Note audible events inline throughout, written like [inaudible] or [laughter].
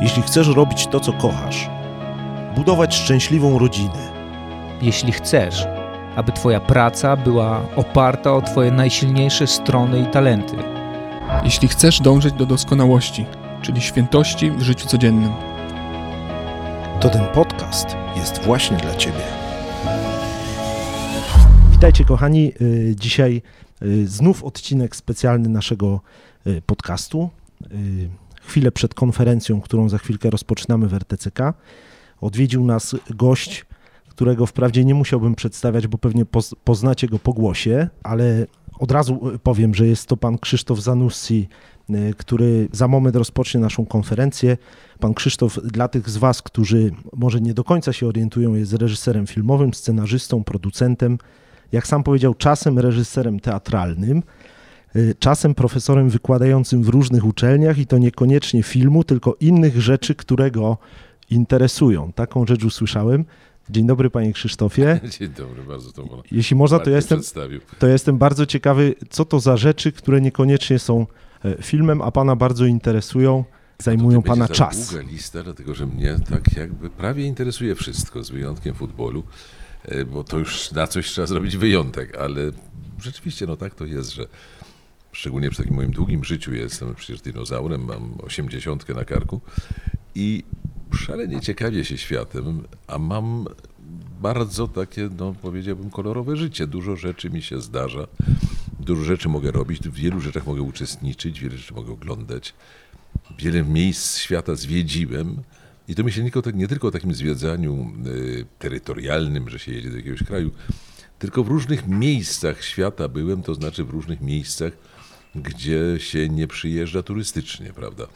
Jeśli chcesz robić to, co kochasz, budować szczęśliwą rodzinę, jeśli chcesz, aby Twoja praca była oparta o Twoje najsilniejsze strony i talenty, Jeśli chcesz dążyć do doskonałości, czyli świętości w życiu codziennym. to ten podcast jest właśnie dla Ciebie. Witajcie, kochani. Y, Dzisiaj y, znów odcinek specjalny naszego y, podcastu. Chwilę przed konferencją, którą za chwilkę rozpoczynamy w RTCK, odwiedził nas gość, którego wprawdzie nie musiałbym przedstawiać, bo pewnie poz- poznacie go po głosie, ale od razu y, powiem, że jest to pan Krzysztof Zanussi, y, który za moment rozpocznie naszą konferencję. Pan Krzysztof, dla tych z Was, którzy może nie do końca się orientują, jest reżyserem filmowym, scenarzystą, producentem, jak sam powiedział, czasem reżyserem teatralnym, czasem profesorem wykładającym w różnych uczelniach i to niekoniecznie filmu, tylko innych rzeczy, które go interesują. Taką rzecz usłyszałem. Dzień dobry, panie Krzysztofie. [laughs] Dzień dobry, bardzo to było. Jeśli można, to ja jestem, to ja jestem bardzo ciekawy, co to za rzeczy, które niekoniecznie są e, filmem, a pana bardzo interesują, zajmują pana czas. długa lista, dlatego że mnie tak jakby prawie interesuje wszystko, z wyjątkiem futbolu, e, bo to już na coś trzeba zrobić wyjątek, ale rzeczywiście no tak to jest, że szczególnie przy takim moim długim życiu. Jestem przecież dinozaurem, mam osiemdziesiątkę na karku. I szalenie ciekawię się światem, a mam bardzo takie, no powiedziałbym, kolorowe życie. Dużo rzeczy mi się zdarza, dużo rzeczy mogę robić, w wielu rzeczach mogę uczestniczyć, wiele rzeczy mogę oglądać. Wiele miejsc świata zwiedziłem. I to myślę tylko, nie tylko o takim zwiedzaniu y, terytorialnym, że się jedzie do jakiegoś kraju, tylko w różnych miejscach świata byłem, to znaczy w różnych miejscach, gdzie się nie przyjeżdża turystycznie, prawda?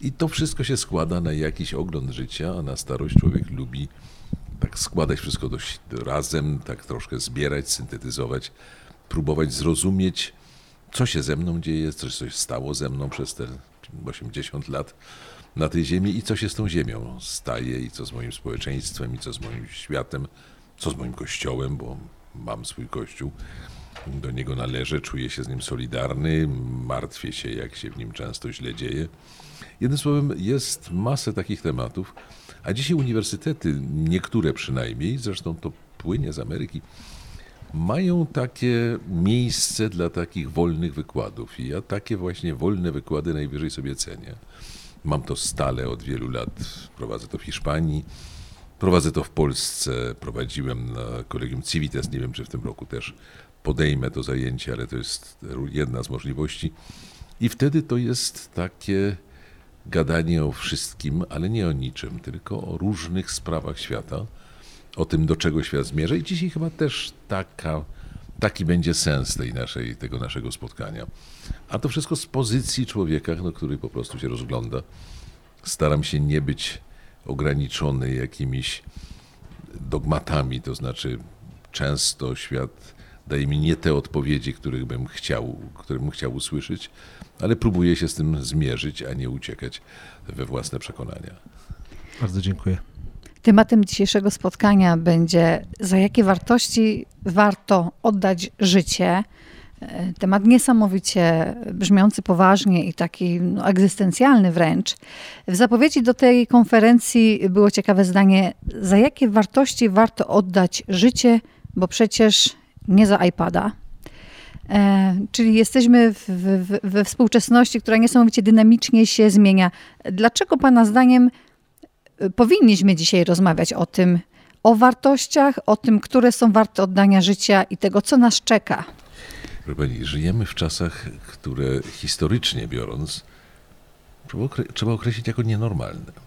I to wszystko się składa na jakiś ogląd życia, a na starość człowiek lubi tak składać wszystko dość razem, tak troszkę zbierać, syntetyzować, próbować zrozumieć, co się ze mną dzieje, co się stało ze mną przez te 80 lat na tej ziemi i co się z tą ziemią staje i co z moim społeczeństwem i co z moim światem, co z moim kościołem, bo mam swój kościół, do niego należę, czuję się z nim solidarny, martwię się, jak się w nim często źle dzieje. Jednym słowem, jest masę takich tematów, a dzisiaj uniwersytety, niektóre przynajmniej, zresztą to płynie z Ameryki, mają takie miejsce dla takich wolnych wykładów. I ja takie właśnie wolne wykłady najwyżej sobie cenię. Mam to stale od wielu lat. Prowadzę to w Hiszpanii, prowadzę to w Polsce, prowadziłem na Kolegium Civitas. Nie wiem, czy w tym roku też podejmę to zajęcie, ale to jest jedna z możliwości. I wtedy to jest takie gadanie o wszystkim, ale nie o niczym, tylko o różnych sprawach świata, o tym, do czego świat zmierza. I dzisiaj chyba też taka, taki będzie sens tej naszej, tego naszego spotkania. A to wszystko z pozycji człowieka, no, który po prostu się rozgląda. Staram się nie być ograniczony jakimiś dogmatami, to znaczy często świat daje mi nie te odpowiedzi, których bym chciał, które bym chciał usłyszeć, ale próbuję się z tym zmierzyć, a nie uciekać we własne przekonania. Bardzo dziękuję. Tematem dzisiejszego spotkania będzie za jakie wartości warto oddać życie. E, Temat niesamowicie brzmiący poważnie i taki no, egzystencjalny wręcz. W zapowiedzi do tej konferencji było ciekawe zdanie, za jakie wartości warto oddać życie, bo przecież nie za iPada. E, czyli jesteśmy w, w, we współczesności, która niesamowicie dynamicznie się zmienia. Dlaczego Pana zdaniem y, powinniśmy dzisiaj rozmawiać o tym, o wartościach, o tym, które są warte oddania życia i tego, co nas czeka? Pani, żyjemy w czasach, które historycznie biorąc, trzeba określić jako nienormalne.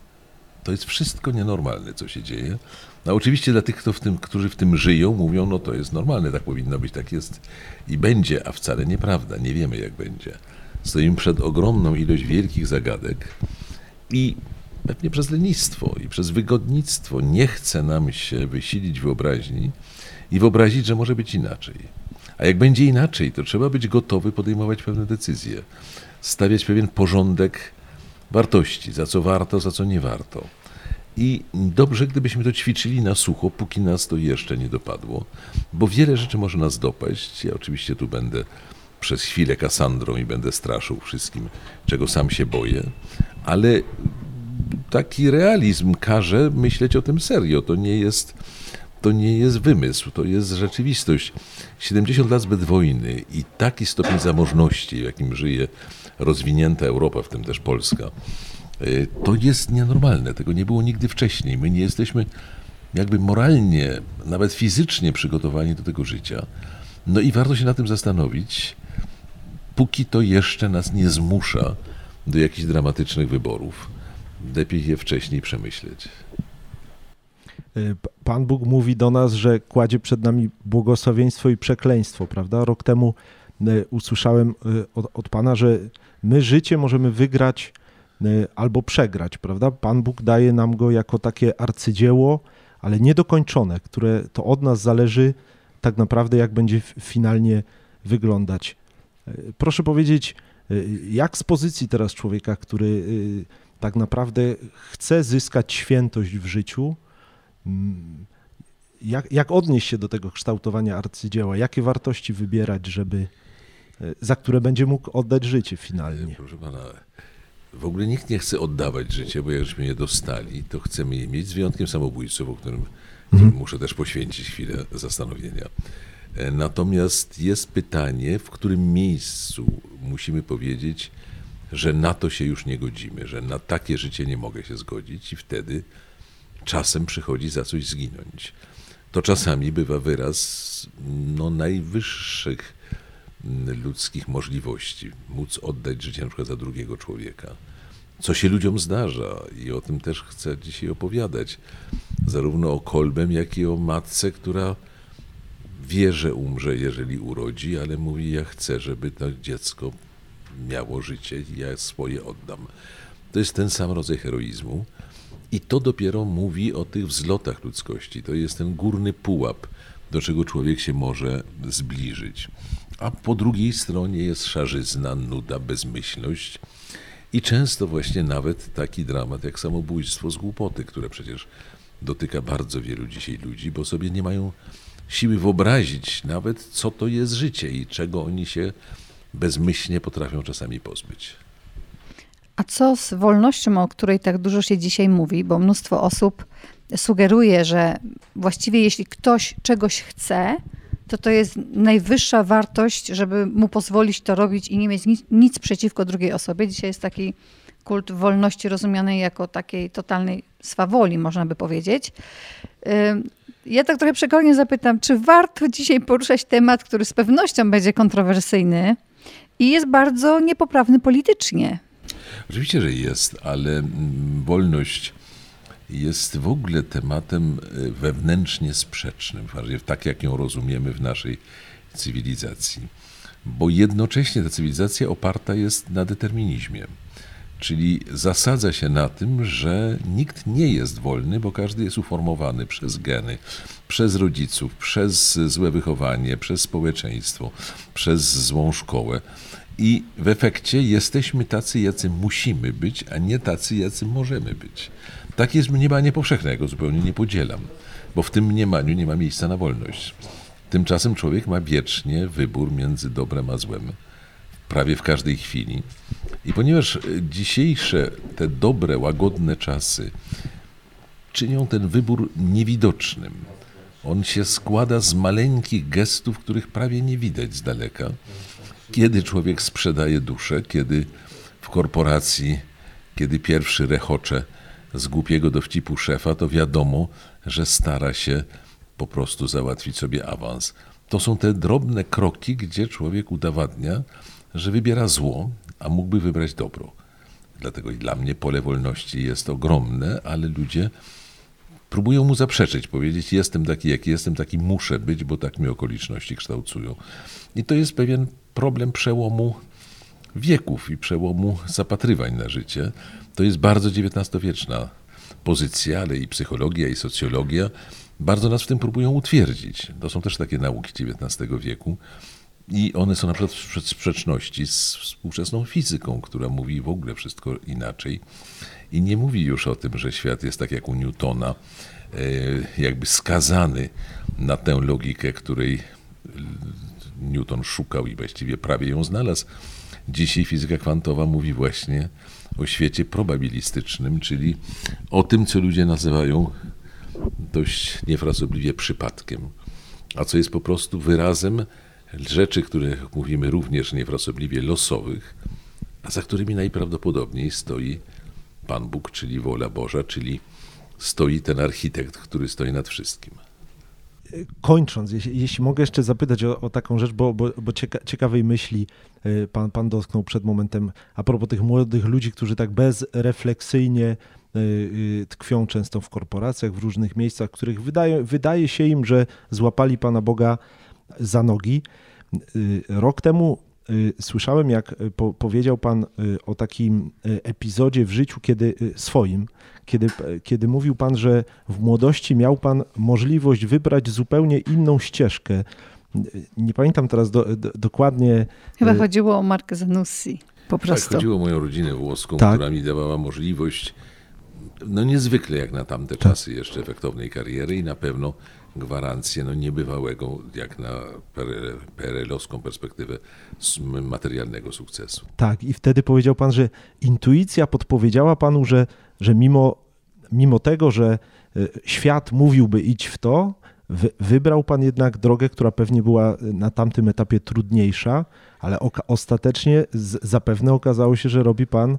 To jest wszystko nienormalne, co się dzieje. No oczywiście dla tych, kto w tym, którzy w tym żyją, mówią, no to jest normalne, tak powinno być, tak jest i będzie, a wcale nieprawda, nie wiemy jak będzie. Stoimy przed ogromną ilość wielkich zagadek i pewnie przez lenistwo i przez wygodnictwo nie chce nam się wysilić wyobraźni i wyobrazić, że może być inaczej. A jak będzie inaczej, to trzeba być gotowy podejmować pewne decyzje, stawiać pewien porządek wartości, za co warto, za co nie warto. I dobrze, gdybyśmy to ćwiczyli na sucho, póki nas to jeszcze nie dopadło, bo wiele rzeczy może nas dopaść. Ja oczywiście tu będę przez chwilę Kasandrą i będę straszył wszystkim, czego sam się boję, ale taki realizm każe myśleć o tym serio. To nie jest, to nie jest wymysł, to jest rzeczywistość. 70 lat zbyt wojny i taki stopień zamożności, w jakim żyje rozwinięta Europa, w tym też Polska, to jest nienormalne. Tego nie było nigdy wcześniej. My nie jesteśmy jakby moralnie, nawet fizycznie przygotowani do tego życia. No i warto się na tym zastanowić, póki to jeszcze nas nie zmusza do jakichś dramatycznych wyborów. Lepiej je wcześniej przemyśleć. Y, Pan Bóg mówi do nas, że kładzie przed nami błogosławieństwo i przekleństwo, prawda? Rok temu y, usłyszałem y, od, od Pana, że my życie możemy wygrać albo przegrać, prawda? Pan Bóg daje nam go jako takie arcydzieło, ale niedokończone, które to od nas zależy tak naprawdę, jak będzie finalnie wyglądać. Proszę powiedzieć, jak z pozycji teraz człowieka, który tak naprawdę chce zyskać świętość w życiu, mm, jak, jak odnieść się do tego kształtowania arcydzieła? Jakie wartości wybierać, żeby, za które będzie mógł oddać życie finalnie? Proszę pana, w ogóle nikt nie chce oddawać życia, bo jakśmy je dostali, to chcemy je mieć, z wyjątkiem samobójców, o którym mhm. muszę też poświęcić chwilę zastanowienia. E, natomiast jest pytanie, w którym miejscu musimy powiedzieć, że na to się już nie godzimy, że na takie życie nie mogę się zgodzić, i wtedy czasem przychodzi za coś zginąć. To czasami bywa wyraz no, najwyższych ludzkich możliwości, móc oddać życie na przykład za drugiego człowieka. Co się ludziom zdarza i o tym też chcę dzisiaj opowiadać. Zarówno o Kolbem, jak i o matce, która wie, że umrze, jeżeli urodzi, ale mówi, ja chcę, żeby to dziecko miało życie i ja swoje oddam. To jest ten sam rodzaj heroizmu. I to dopiero mówi o tych wzlotach ludzkości. To jest ten górny pułap, do czego człowiek się może zbliżyć. A po drugiej stronie jest szarzyzna, nuda, bezmyślność i często właśnie nawet taki dramat jak samobójstwo z głupoty, które przecież dotyka bardzo wielu dzisiaj ludzi, bo sobie nie mają siły wyobrazić nawet, co to jest życie i czego oni się bezmyślnie potrafią czasami pozbyć. A co z wolnością, o której tak dużo się dzisiaj mówi, bo mnóstwo osób sugeruje, że właściwie jeśli ktoś czegoś chce, to to jest najwyższa wartość, żeby mu pozwolić to robić i nie mieć nic, nic przeciwko drugiej osobie. Dzisiaj jest taki kult wolności rozumianej jako takiej totalnej swawoli, można by powiedzieć. Ja tak trochę przekornie zapytam, czy warto dzisiaj poruszać temat, który z pewnością będzie kontrowersyjny i jest bardzo niepoprawny politycznie? Oczywiście, że jest, ale mm, wolność jest w ogóle tematem e, wewnętrznie sprzecznym, tak jak ją rozumiemy w naszej cywilizacji. Bo jednocześnie ta cywilizacja oparta jest na determinizmie. Czyli zasadza się na tym, że nikt nie jest wolny, bo każdy jest uformowany przez geny, przez rodziców, przez złe wychowanie, przez społeczeństwo, przez złą szkołę. I w efekcie jesteśmy tacy, jacy musimy być, a nie tacy, jacy możemy być. Tak jest mniemanie powszechne, ja go zupełnie nie podzielam, bo w tym mniemaniu nie ma miejsca na wolność. Tymczasem człowiek ma wiecznie wybór między dobrem a złem, prawie w każdej chwili. I ponieważ dzisiejsze, te dobre, łagodne czasy czynią ten wybór niewidocznym, on się składa z maleńkich gestów, których prawie nie widać z daleka. Kiedy człowiek sprzedaje duszę, kiedy w korporacji, kiedy pierwszy rechocze z głupiego dowcipu szefa, to wiadomo, że stara się po prostu załatwić sobie awans. To są te drobne kroki, gdzie człowiek udowadnia, że wybiera zło, a mógłby wybrać dobro. Dlatego i dla mnie pole wolności jest ogromne, ale ludzie próbują mu zaprzeczyć, powiedzieć: Jestem taki, jaki jestem, taki muszę być, bo tak mi okoliczności kształtują. I to jest pewien problem przełomu wieków i przełomu zapatrywań na życie. To jest bardzo XIX-wieczna pozycja, ale i psychologia, i socjologia bardzo nas w tym próbują utwierdzić. To są też takie nauki XIX wieku. I one są na przykład w sprzeczności z współczesną fizyką, która mówi w ogóle wszystko inaczej. I nie mówi już o tym, że świat jest tak jak u Newtona, e, jakby skazany na tę logikę, której Newton szukał i właściwie prawie ją znalazł Dzisiaj fizyka kwantowa mówi właśnie o świecie probabilistycznym, czyli o tym, co ludzie nazywają dość niefrasobliwie przypadkiem, a co jest po prostu wyrazem rzeczy, które mówimy również niefrasobliwie losowych, a za którymi najprawdopodobniej stoi Pan Bóg, czyli wola Boża, czyli stoi ten architekt, który stoi nad wszystkim. Kończąc, jeśli, jeśli mogę jeszcze zapytać o, o taką rzecz, bo, bo, bo cieka, ciekawej myśli y, pan, pan dotknął przed momentem a propos tych młodych ludzi, którzy tak bezrefleksyjnie y, y, tkwią często w korporacjach, w różnych miejscach, w których wydaje, wydaje się im, że złapali Pana Boga za nogi. Rok temu słyszałem, jak po, powiedział Pan o takim epizodzie w życiu, kiedy swoim, kiedy, kiedy mówił Pan, że w młodości miał Pan możliwość wybrać zupełnie inną ścieżkę. Nie pamiętam teraz do, do, dokładnie. Chyba chodziło o Markę Zanussi. Po prostu. Tak, chodziło o moją rodzinę włoską, tak. która mi dawała możliwość, no niezwykle jak na tamte tak. czasy, jeszcze efektownej kariery i na pewno gwarancję no, niebywałego, jak na PRL-owską perspektywę materialnego sukcesu. Tak, i wtedy powiedział pan, że intuicja podpowiedziała panu, że, że mimo, mimo tego, że e, świat mówiłby idź w to, wybrał pan jednak drogę, która pewnie była na tamtym etapie trudniejsza, ale ostatecznie zapewne okazało się, że robi pan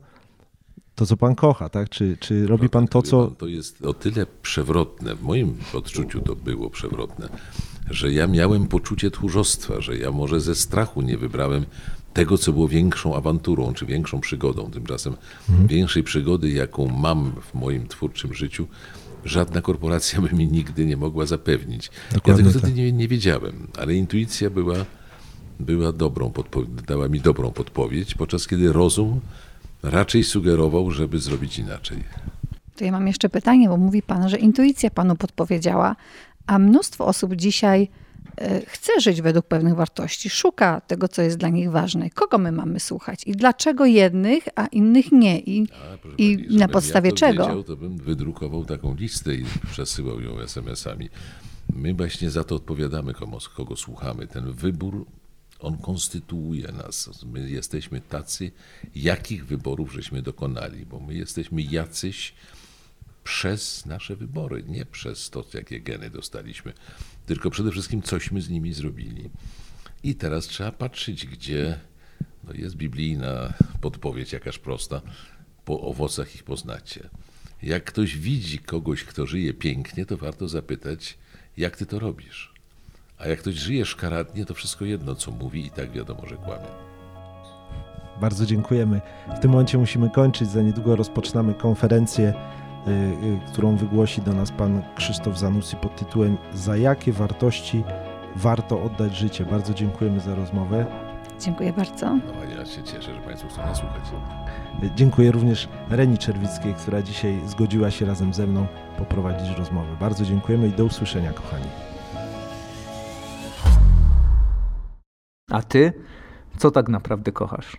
to, co pan kocha, tak? Czy, czy robi no, pan tak, to, co. to jest o tyle przewrotne, w moim odczuciu to było przewrotne, że ja miałem poczucie tchórzostwa, że ja może ze strachu nie wybrałem tego, co było większą awanturą czy większą przygodą. Tymczasem mhm. większej przygody, jaką mam w moim twórczym życiu, żadna korporacja by mi nigdy nie mogła zapewnić. Dokładnie ja tego tak. wtedy nie, nie wiedziałem, ale intuicja była, była dobrą, dała mi dobrą podpowiedź, podczas kiedy rozum raczej sugerował, żeby zrobić inaczej. To ja mam jeszcze pytanie, bo mówi pan, że intuicja panu podpowiedziała, a mnóstwo osób dzisiaj e, chce żyć według pewnych wartości, szuka tego, co jest dla nich ważne. Kogo my mamy słuchać i dlaczego jednych, a innych nie? I, a, i pani, na podstawie ja to czego? Wiedział, to bym wydrukował taką listę i przesyłał ją SMS-ami. My właśnie za to odpowiadamy, kogo, kogo słuchamy. Ten wybór on konstytuuje nas. My jesteśmy tacy, jakich wyborów żeśmy dokonali, bo my jesteśmy jacyś przez nasze wybory, nie przez to, jakie geny dostaliśmy, tylko przede wszystkim cośmy z nimi zrobili. I teraz trzeba patrzeć, gdzie no jest biblijna podpowiedź, jakaż prosta, po owocach ich poznacie. Jak ktoś widzi kogoś, kto żyje pięknie, to warto zapytać, jak ty to robisz. A jak ktoś żyje szkaradnie, to wszystko jedno, co mówi i tak wiadomo, że kłamie. Bardzo dziękujemy. W tym momencie musimy kończyć. Za niedługo rozpoczynamy konferencję, y, y, którą wygłosi do nas pan Krzysztof Zanussi pod tytułem Za jakie wartości warto oddać życie? Bardzo dziękujemy za rozmowę. Dziękuję bardzo. No, ja się cieszę, że Państwo chcą nas słuchać. Dziękuję również Reni Czerwickiej, która dzisiaj zgodziła się razem ze mną poprowadzić rozmowę. Bardzo dziękujemy i do usłyszenia, kochani. A ty, co tak naprawdę kochasz?